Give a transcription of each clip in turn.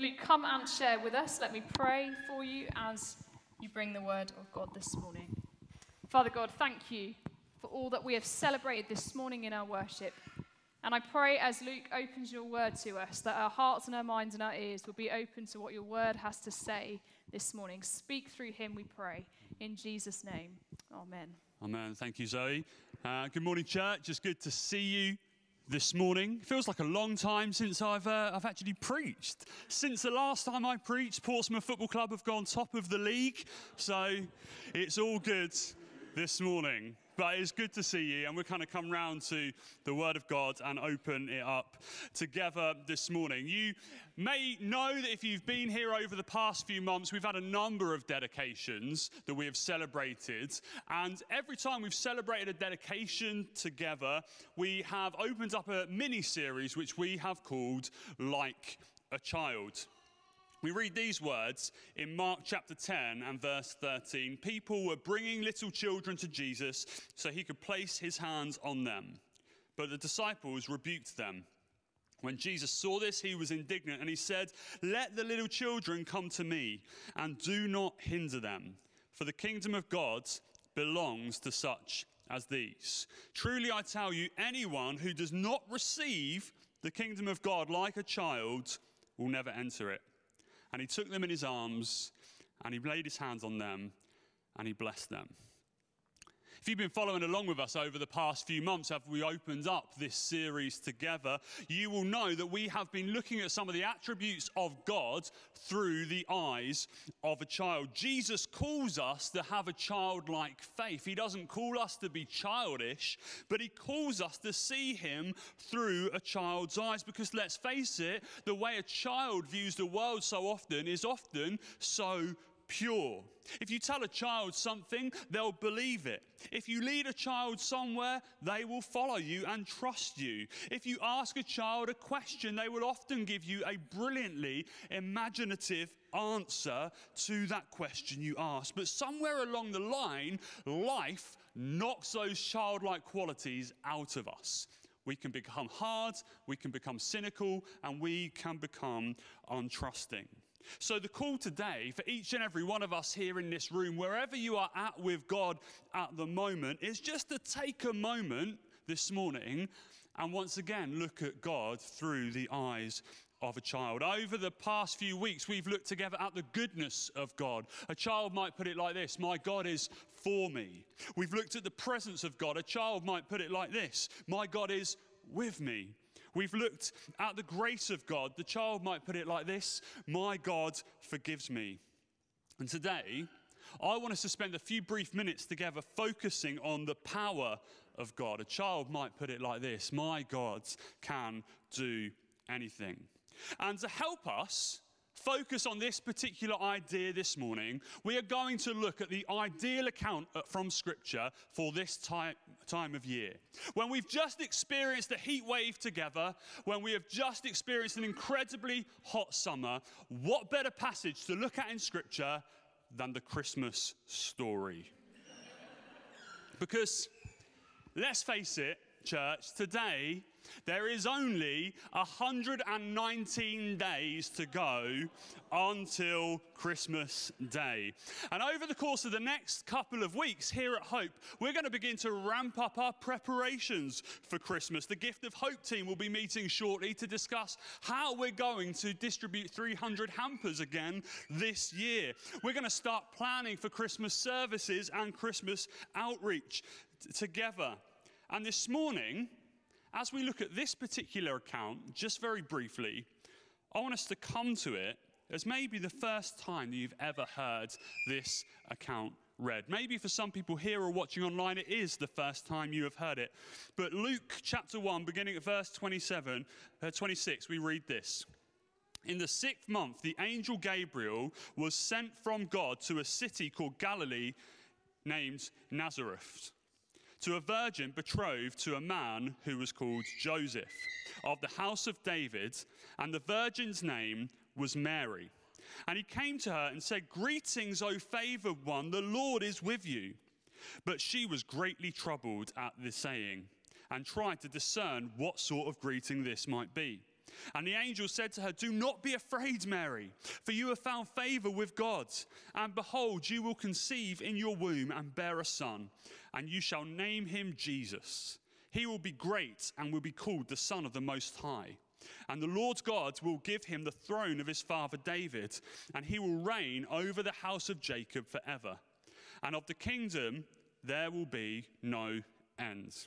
Luke, come and share with us. Let me pray for you as you bring the word of God this morning. Father God, thank you for all that we have celebrated this morning in our worship. And I pray as Luke opens your word to us that our hearts and our minds and our ears will be open to what your word has to say this morning. Speak through him, we pray. In Jesus' name, amen. Amen. Thank you, Zoe. Uh, good morning, church. It's good to see you this morning. Feels like a long time since I've, uh, I've actually preached. Since the last time I preached, Portsmouth Football Club have gone top of the league. So it's all good this morning. But it's good to see you, and we're kind of come round to the Word of God and open it up together this morning. You may know that if you've been here over the past few months, we've had a number of dedications that we have celebrated. And every time we've celebrated a dedication together, we have opened up a mini series which we have called Like a Child. We read these words in Mark chapter 10 and verse 13. People were bringing little children to Jesus so he could place his hands on them. But the disciples rebuked them. When Jesus saw this, he was indignant and he said, Let the little children come to me and do not hinder them, for the kingdom of God belongs to such as these. Truly, I tell you, anyone who does not receive the kingdom of God like a child will never enter it. And he took them in his arms and he laid his hands on them and he blessed them. If you've been following along with us over the past few months, as we opened up this series together, you will know that we have been looking at some of the attributes of God through the eyes of a child. Jesus calls us to have a childlike faith. He doesn't call us to be childish, but he calls us to see him through a child's eyes. Because let's face it, the way a child views the world so often is often so pure. If you tell a child something, they'll believe it. If you lead a child somewhere, they will follow you and trust you. If you ask a child a question, they will often give you a brilliantly imaginative answer to that question you ask. But somewhere along the line, life knocks those childlike qualities out of us. We can become hard, we can become cynical, and we can become untrusting. So, the call today for each and every one of us here in this room, wherever you are at with God at the moment, is just to take a moment this morning and once again look at God through the eyes of a child. Over the past few weeks, we've looked together at the goodness of God. A child might put it like this My God is for me. We've looked at the presence of God. A child might put it like this My God is with me. We've looked at the grace of God. The child might put it like this My God forgives me. And today, I want us to spend a few brief minutes together focusing on the power of God. A child might put it like this My God can do anything. And to help us, focus on this particular idea this morning, we are going to look at the ideal account uh, from Scripture for this time, time of year. When we've just experienced a heat wave together, when we have just experienced an incredibly hot summer, what better passage to look at in Scripture than the Christmas story? because let's face it, church, today there is only 119 days to go until Christmas Day. And over the course of the next couple of weeks here at Hope, we're going to begin to ramp up our preparations for Christmas. The Gift of Hope team will be meeting shortly to discuss how we're going to distribute 300 hampers again this year. We're going to start planning for Christmas services and Christmas outreach t- together. And this morning, as we look at this particular account, just very briefly, I want us to come to it as maybe the first time that you've ever heard this account read. Maybe for some people here or watching online, it is the first time you have heard it. But Luke chapter 1, beginning at verse 27, uh, 26, we read this. In the sixth month, the angel Gabriel was sent from God to a city called Galilee named Nazareth to a virgin betrothed to a man who was called Joseph of the house of David, and the virgin's name was Mary. And he came to her and said, Greetings, O favored one, the Lord is with you. But she was greatly troubled at the saying and tried to discern what sort of greeting this might be. And the angel said to her, Do not be afraid, Mary, for you have found favor with God. And behold, you will conceive in your womb and bear a son, and you shall name him Jesus. He will be great and will be called the Son of the Most High. And the Lord God will give him the throne of his father David, and he will reign over the house of Jacob forever. And of the kingdom there will be no end.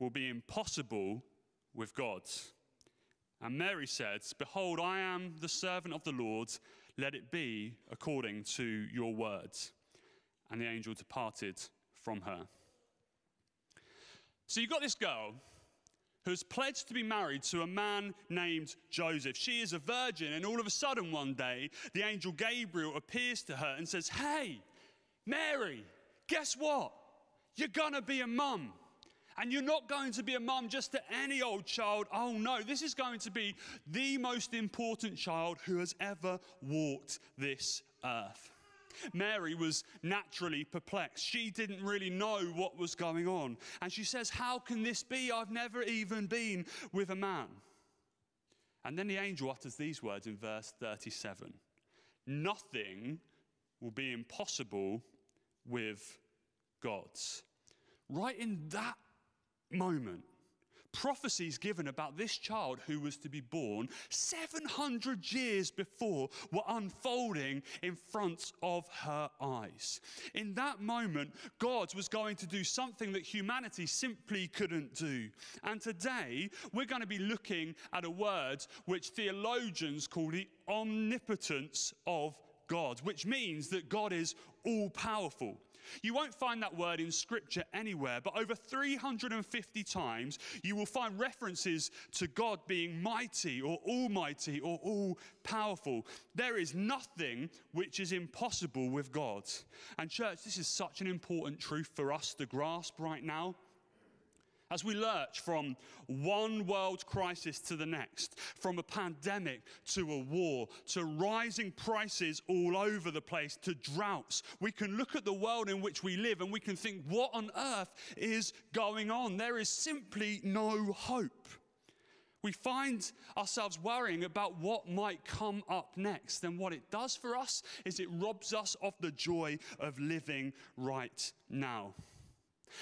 will be impossible with God. And Mary said, Behold, I am the servant of the Lord. Let it be according to your words. And the angel departed from her. So you've got this girl who's pledged to be married to a man named Joseph. She is a virgin, and all of a sudden, one day, the angel Gabriel appears to her and says, Hey, Mary, guess what? You're gonna be a mum. And you're not going to be a mum just to any old child. Oh no, this is going to be the most important child who has ever walked this earth. Mary was naturally perplexed. She didn't really know what was going on. And she says, How can this be? I've never even been with a man. And then the angel utters these words in verse 37 Nothing will be impossible with God. Right in that moment, prophecies given about this child who was to be born 700 years before were unfolding in front of her eyes. In that moment, God was going to do something that humanity simply couldn't do. And today, we're going to be looking at a word which theologians call the omnipotence of God, which means that God is all powerful. You won't find that word in scripture anywhere, but over 350 times you will find references to God being mighty or almighty or all powerful. There is nothing which is impossible with God. And, church, this is such an important truth for us to grasp right now. As we lurch from one world crisis to the next, from a pandemic to a war, to rising prices all over the place, to droughts, we can look at the world in which we live and we can think, what on earth is going on? There is simply no hope. We find ourselves worrying about what might come up next. And what it does for us is it robs us of the joy of living right now.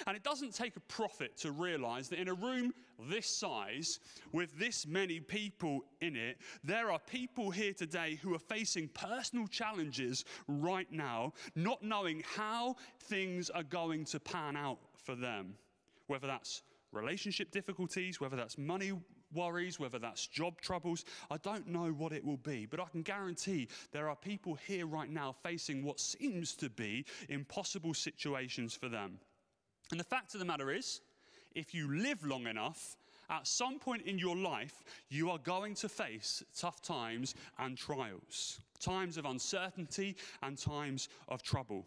And it doesn't take a prophet to realize that in a room this size, with this many people in it, there are people here today who are facing personal challenges right now, not knowing how things are going to pan out for them. Whether that's relationship difficulties, whether that's money worries, whether that's job troubles. I don't know what it will be, but I can guarantee there are people here right now facing what seems to be impossible situations for them. And the fact of the matter is, if you live long enough, at some point in your life, you are going to face tough times and trials, times of uncertainty and times of trouble.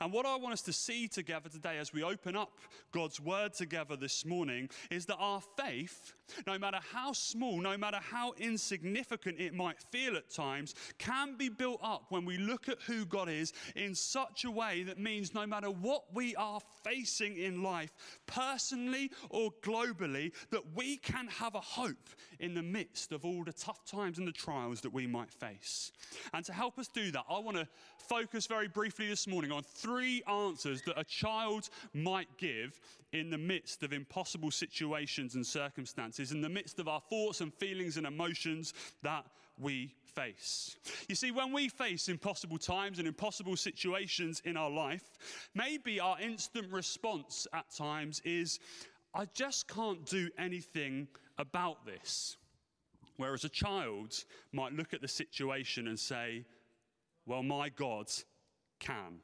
And what I want us to see together today as we open up God's word together this morning is that our faith, no matter how small, no matter how insignificant it might feel at times, can be built up when we look at who God is in such a way that means no matter what we are facing in life, personally or globally, that we can have a hope in the midst of all the tough times and the trials that we might face. And to help us do that, I want to focus very briefly this morning on three answers that a child might give in the midst of impossible situations and circumstances, in the midst of our thoughts and feelings and emotions that we face. You see, when we face impossible times and impossible situations in our life, maybe our instant response at times is, I just can't do anything about this. Whereas a child might look at the situation and say, well, my God can.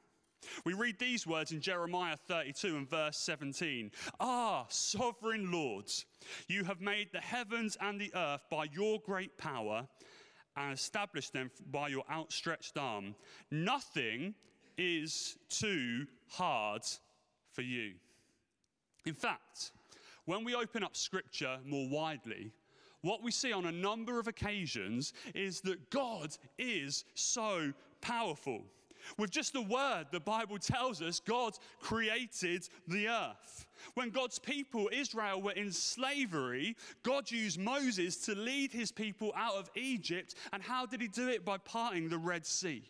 We read these words in Jeremiah 32 and verse 17. Ah, sovereign lords, you have made the heavens and the earth by your great power and established them by your outstretched arm. Nothing is too hard for you. In fact, when we open up scripture more widely, what we see on a number of occasions is that God is so powerful. With just a word, the Bible tells us God created the earth. When God's people, Israel, were in slavery, God used Moses to lead his people out of Egypt. And how did he do it? By parting the Red Sea.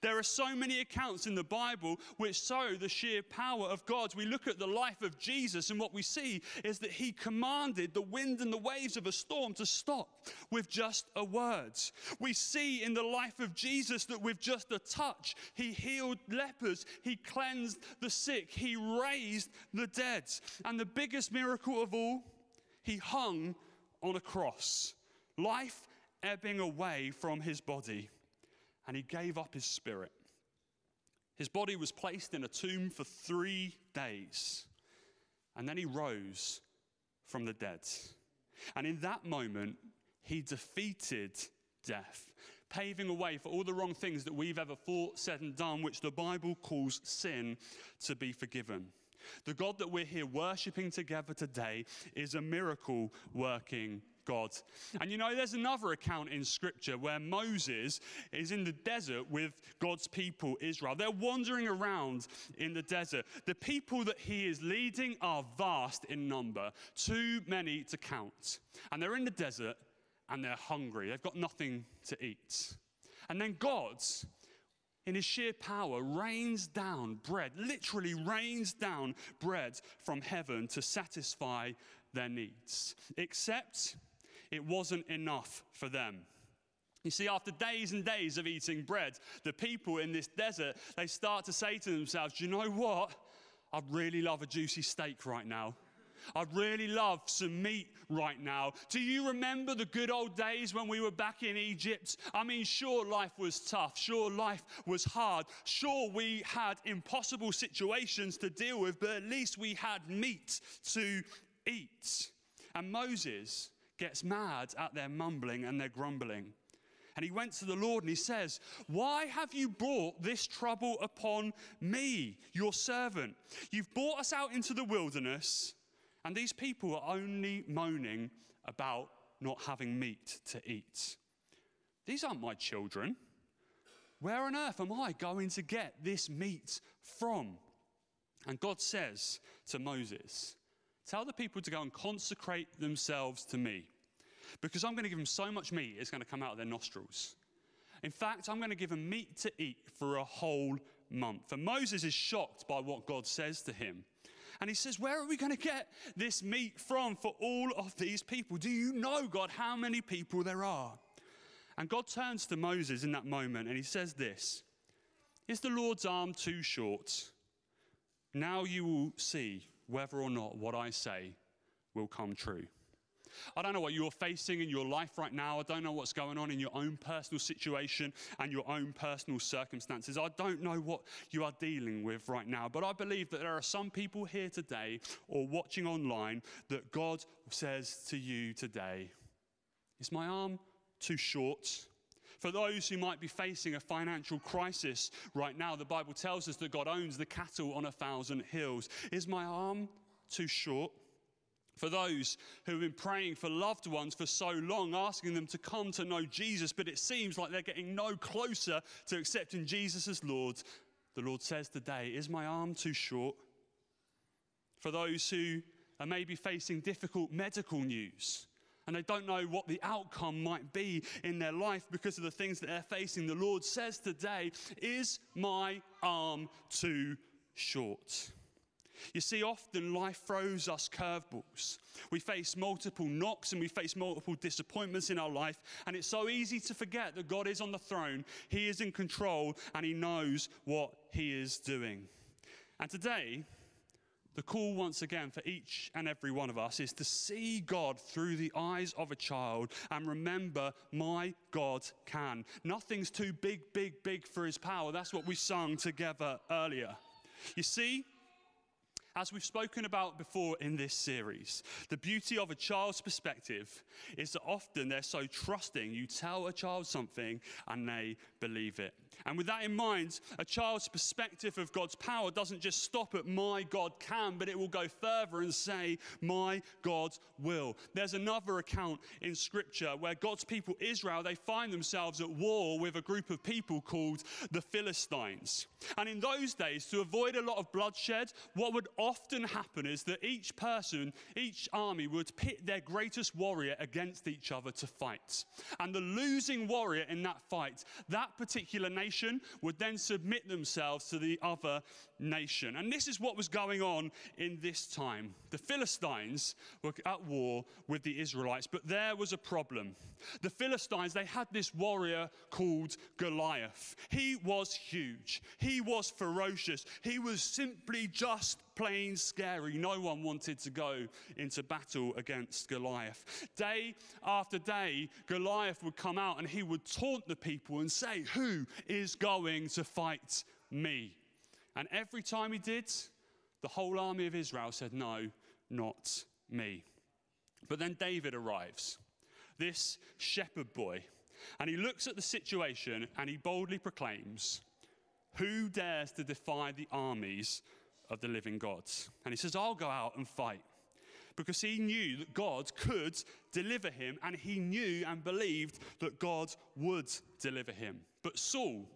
There are so many accounts in the Bible which show the sheer power of God. We look at the life of Jesus, and what we see is that he commanded the wind and the waves of a storm to stop with just a word. We see in the life of Jesus that with just a touch, he healed lepers, he cleansed the sick, he raised the dead. And the biggest miracle of all, he hung on a cross, life ebbing away from his body and he gave up his spirit. His body was placed in a tomb for three days, and then he rose from the dead. And in that moment, he defeated death, paving a way for all the wrong things that we've ever thought, said, and done, which the Bible calls sin, to be forgiven. The God that we're here worshiping together today is a miracle working God. And you know, there's another account in Scripture where Moses is in the desert with God's people, Israel. They're wandering around in the desert. The people that he is leading are vast in number, too many to count. And they're in the desert and they're hungry. They've got nothing to eat. And then God, in his sheer power, rains down bread, literally rains down bread from heaven to satisfy their needs. Except it wasn't enough for them. You see, after days and days of eating bread, the people in this desert, they start to say to themselves, Do you know what? I'd really love a juicy steak right now. I'd really love some meat right now. Do you remember the good old days when we were back in Egypt? I mean, sure, life was tough. Sure, life was hard. Sure, we had impossible situations to deal with, but at least we had meat to eat. And Moses, gets mad at their mumbling and their grumbling. And he went to the Lord and he says, Why have you brought this trouble upon me, your servant? You've brought us out into the wilderness, and these people are only moaning about not having meat to eat. These aren't my children. Where on earth am I going to get this meat from? And God says to Moses, Tell the people to go and consecrate themselves to me because I'm going to give them so much meat, it's going to come out of their nostrils. In fact, I'm going to give them meat to eat for a whole month. And Moses is shocked by what God says to him. And he says, Where are we going to get this meat from for all of these people? Do you know, God, how many people there are? And God turns to Moses in that moment and he says this Is the Lord's arm too short? Now you will see whether or not what I say will come true. I don't know what you're facing in your life right now. I don't know what's going on in your own personal situation and your own personal circumstances. I don't know what you are dealing with right now. But I believe that there are some people here today or watching online that God says to you today Is my arm too short? For those who might be facing a financial crisis right now, the Bible tells us that God owns the cattle on a thousand hills. Is my arm too short? For those who have been praying for loved ones for so long, asking them to come to know Jesus, but it seems like they're getting no closer to accepting Jesus as Lord, the Lord says today, Is my arm too short? For those who are maybe facing difficult medical news, and they don't know what the outcome might be in their life because of the things that they're facing. The Lord says today, Is my arm too short? You see, often life throws us curveballs. We face multiple knocks and we face multiple disappointments in our life, and it's so easy to forget that God is on the throne, He is in control, and He knows what He is doing. And today, The call, once again, for each and every one of us is to see God through the eyes of a child and remember, my God can. Nothing's too big, big, big for his power. That's what we sung together earlier. You see, as we've spoken about before in this series, the beauty of a child's perspective is that often they're so trusting. You tell a child something and they believe it. And with that in mind, a child's perspective of God's power doesn't just stop at my God can, but it will go further and say, my God will. There's another account in Scripture where God's people, Israel, they find themselves at war with a group of people called the Philistines. And in those days, to avoid a lot of bloodshed, what would often happen is that each person, each army would pit their greatest warrior against each other to fight. And the losing warrior in that fight, that particular nation, would then submit themselves to the other nation. And this is what was going on in this time. The Philistines were at war with the Israelites, but there was a problem. The Philistines, they had this warrior called Goliath. He was huge, he was ferocious, he was simply just plain scary. No one wanted to go into battle against Goliath. Day after day, Goliath would come out and he would taunt the people and say, Who is going to fight me? And every time he did, the whole army of Israel said, No, not me. But then David arrives, this shepherd boy, and he looks at the situation and he boldly proclaims, Who dares to defy the armies of the living God? And he says, I'll go out and fight. Because he knew that God could deliver him, and he knew and believed that God would deliver him. But Saul,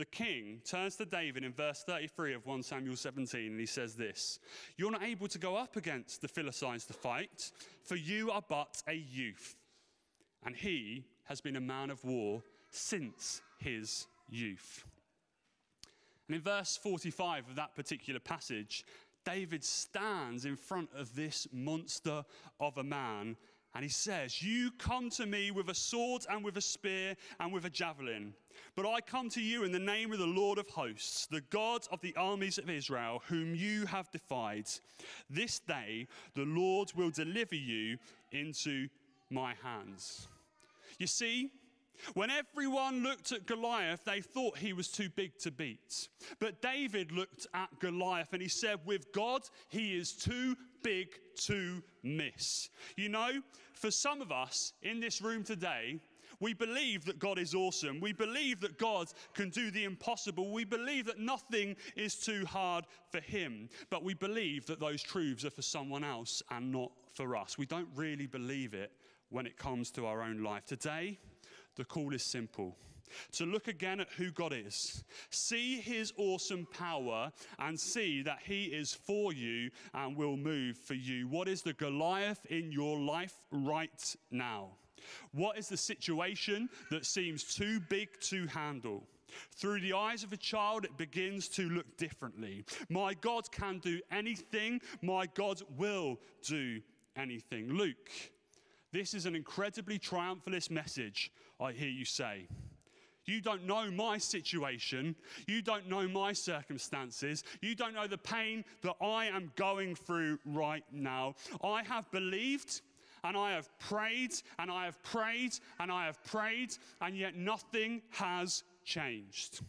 the king turns to David in verse 33 of 1 Samuel 17 and he says this You're not able to go up against the Philistines to fight, for you are but a youth. And he has been a man of war since his youth. And in verse 45 of that particular passage, David stands in front of this monster of a man and he says, You come to me with a sword and with a spear and with a javelin. But I come to you in the name of the Lord of hosts, the God of the armies of Israel, whom you have defied. This day the Lord will deliver you into my hands. You see, when everyone looked at Goliath, they thought he was too big to beat. But David looked at Goliath and he said, With God, he is too big to miss. You know, for some of us in this room today, we believe that God is awesome. We believe that God can do the impossible. We believe that nothing is too hard for Him. But we believe that those truths are for someone else and not for us. We don't really believe it when it comes to our own life. Today, the call is simple to look again at who God is, see his awesome power, and see that he is for you and will move for you. What is the Goliath in your life right now? What is the situation that seems too big to handle? Through the eyes of a child, it begins to look differently. My God can do anything, my God will do anything. Luke, this is an incredibly triumphalist message, I hear you say. You don't know my situation. You don't know my circumstances. You don't know the pain that I am going through right now. I have believed and I have prayed and I have prayed and I have prayed, and yet nothing has changed.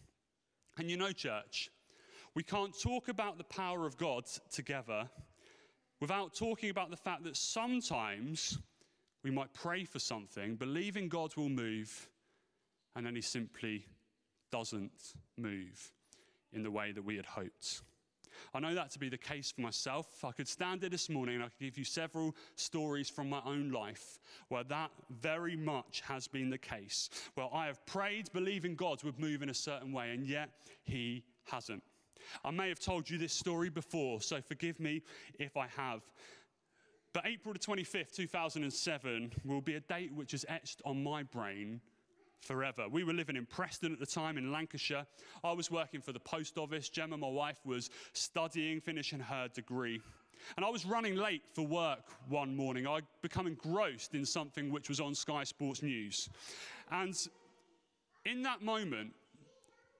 And you know, church, we can't talk about the power of God together without talking about the fact that sometimes we might pray for something, believing God will move, and then He simply doesn't move in the way that we had hoped. I know that to be the case for myself. I could stand here this morning and I could give you several stories from my own life where that very much has been the case. Well, I have prayed believing God would move in a certain way, and yet He hasn't. I may have told you this story before, so forgive me if I have. But April the 25th, 2007, will be a date which is etched on my brain forever. We were living in Preston at the time in Lancashire. I was working for the post office. Gemma, my wife, was studying, finishing her degree. And I was running late for work one morning. I'd become engrossed in something which was on Sky Sports News. And in that moment,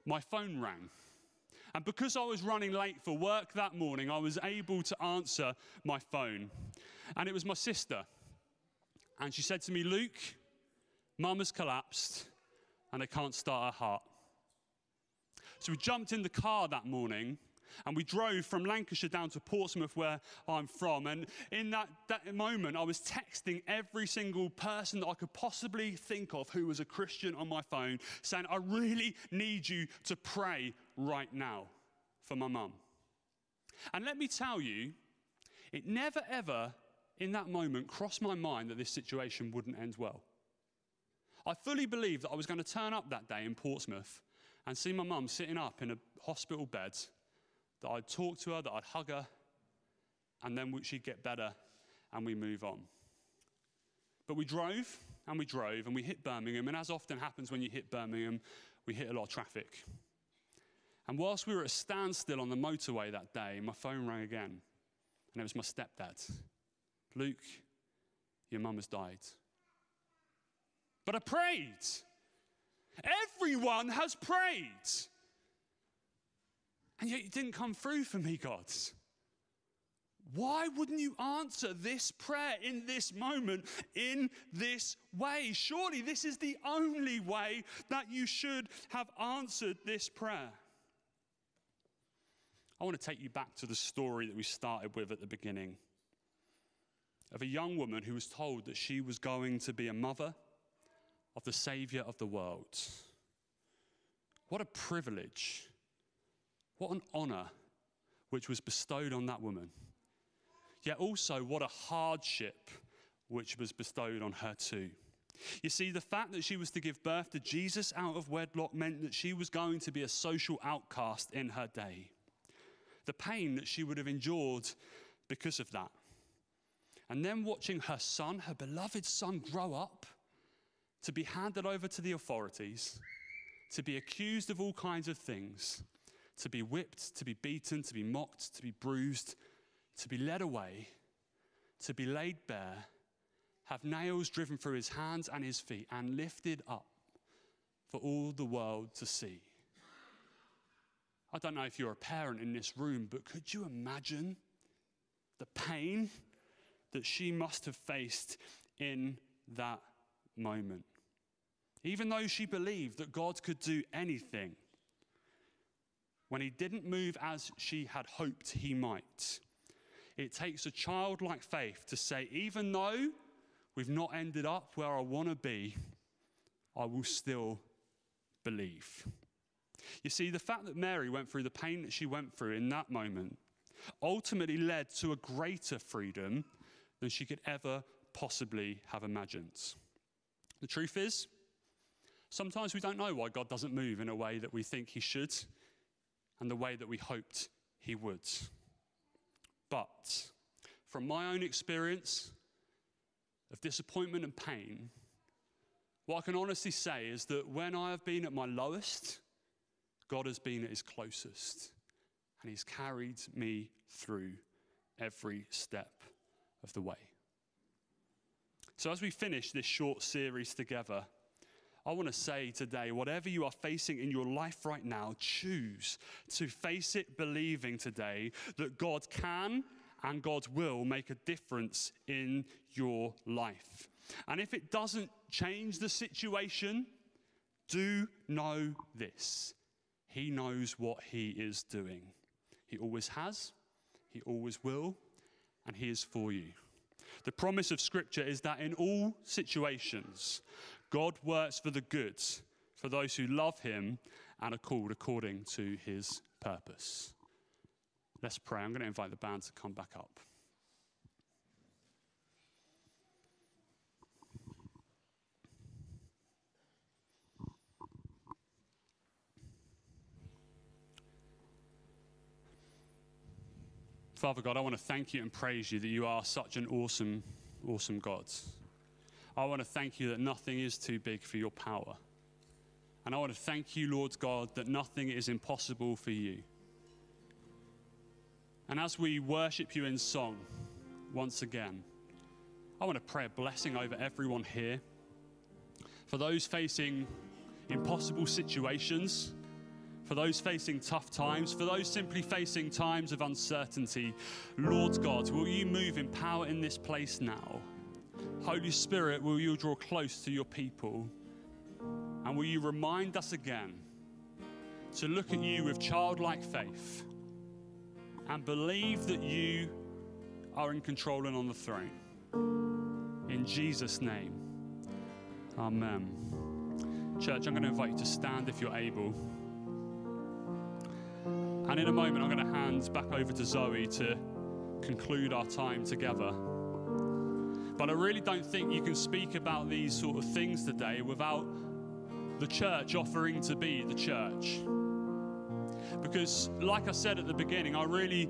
my phone rang. And because I was running late for work that morning, I was able to answer my phone. And it was my sister. And she said to me, Luke, mum has collapsed and I can't start her heart. So we jumped in the car that morning and we drove from Lancashire down to Portsmouth, where I'm from. And in that, that moment, I was texting every single person that I could possibly think of who was a Christian on my phone, saying, I really need you to pray right now for my mum. And let me tell you, it never ever in that moment crossed my mind that this situation wouldn't end well. I fully believed that I was going to turn up that day in Portsmouth and see my mum sitting up in a hospital bed, that I'd talk to her, that I'd hug her, and then she'd get better and we move on. But we drove and we drove and we hit Birmingham, and as often happens when you hit Birmingham, we hit a lot of traffic. And whilst we were at a standstill on the motorway that day, my phone rang again, and it was my stepdad. Luke, your mum has died. But I prayed. Everyone has prayed. And yet you didn't come through for me, God. Why wouldn't you answer this prayer in this moment, in this way? Surely this is the only way that you should have answered this prayer. I want to take you back to the story that we started with at the beginning of a young woman who was told that she was going to be a mother of the Savior of the world. What a privilege. What an honor which was bestowed on that woman. Yet also, what a hardship which was bestowed on her too. You see, the fact that she was to give birth to Jesus out of wedlock meant that she was going to be a social outcast in her day. The pain that she would have endured because of that. And then watching her son, her beloved son, grow up to be handed over to the authorities, to be accused of all kinds of things, to be whipped, to be beaten, to be mocked, to be bruised, to be led away, to be laid bare, have nails driven through his hands and his feet, and lifted up for all the world to see. I don't know if you're a parent in this room, but could you imagine the pain that she must have faced in that moment? Even though she believed that God could do anything, when he didn't move as she had hoped he might, it takes a childlike faith to say, even though we've not ended up where I want to be, I will still believe. You see, the fact that Mary went through the pain that she went through in that moment ultimately led to a greater freedom than she could ever possibly have imagined. The truth is, sometimes we don't know why God doesn't move in a way that we think He should and the way that we hoped He would. But from my own experience of disappointment and pain, what I can honestly say is that when I have been at my lowest, God has been at his closest, and he's carried me through every step of the way. So, as we finish this short series together, I want to say today, whatever you are facing in your life right now, choose to face it believing today that God can and God will make a difference in your life. And if it doesn't change the situation, do know this he knows what He is doing. He always has, He always will, and He is for you. The promise of Scripture is that in all situations, God works for the good for those who love Him and are called according to His purpose. Let's pray. I'm going to invite the band to come back up. Father God, I want to thank you and praise you that you are such an awesome, awesome God. I want to thank you that nothing is too big for your power. And I want to thank you, Lord God, that nothing is impossible for you. And as we worship you in song once again, I want to pray a blessing over everyone here. For those facing impossible situations, for those facing tough times, for those simply facing times of uncertainty. Lord God, will you move in power in this place now? Holy Spirit, will you draw close to your people? And will you remind us again to look at you with childlike faith and believe that you are in control and on the throne? In Jesus' name, Amen. Church, I'm going to invite you to stand if you're able. And in a moment, I'm going to hand back over to Zoe to conclude our time together. But I really don't think you can speak about these sort of things today without the church offering to be the church. Because, like I said at the beginning, I really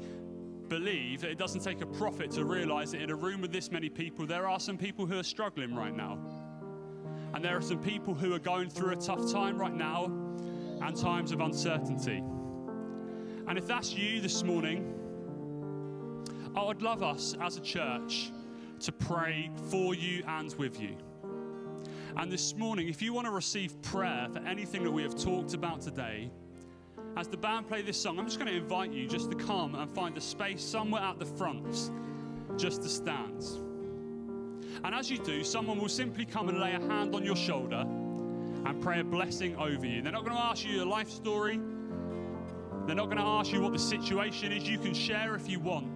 believe that it doesn't take a prophet to realize that in a room with this many people, there are some people who are struggling right now. And there are some people who are going through a tough time right now and times of uncertainty. And if that's you this morning, I would love us as a church to pray for you and with you. And this morning, if you want to receive prayer for anything that we have talked about today, as the band play this song, I'm just going to invite you just to come and find a space somewhere at the front just to stand. And as you do, someone will simply come and lay a hand on your shoulder and pray a blessing over you. They're not going to ask you your life story, they're not going to ask you what the situation is. You can share if you want.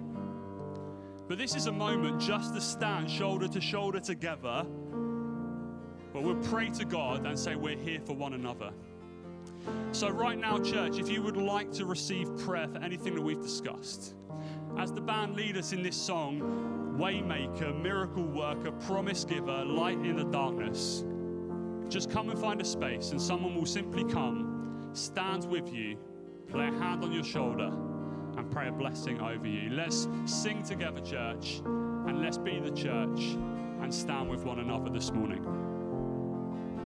But this is a moment just to stand shoulder to shoulder together. But we'll pray to God and say we're here for one another. So, right now, church, if you would like to receive prayer for anything that we've discussed, as the band lead us in this song, Waymaker, Miracle Worker, Promise Giver, Light in the Darkness, just come and find a space, and someone will simply come, stand with you, lay a hand on your shoulder, and pray a blessing over you. Let's sing together, church, and let's be the church and stand with one another this morning.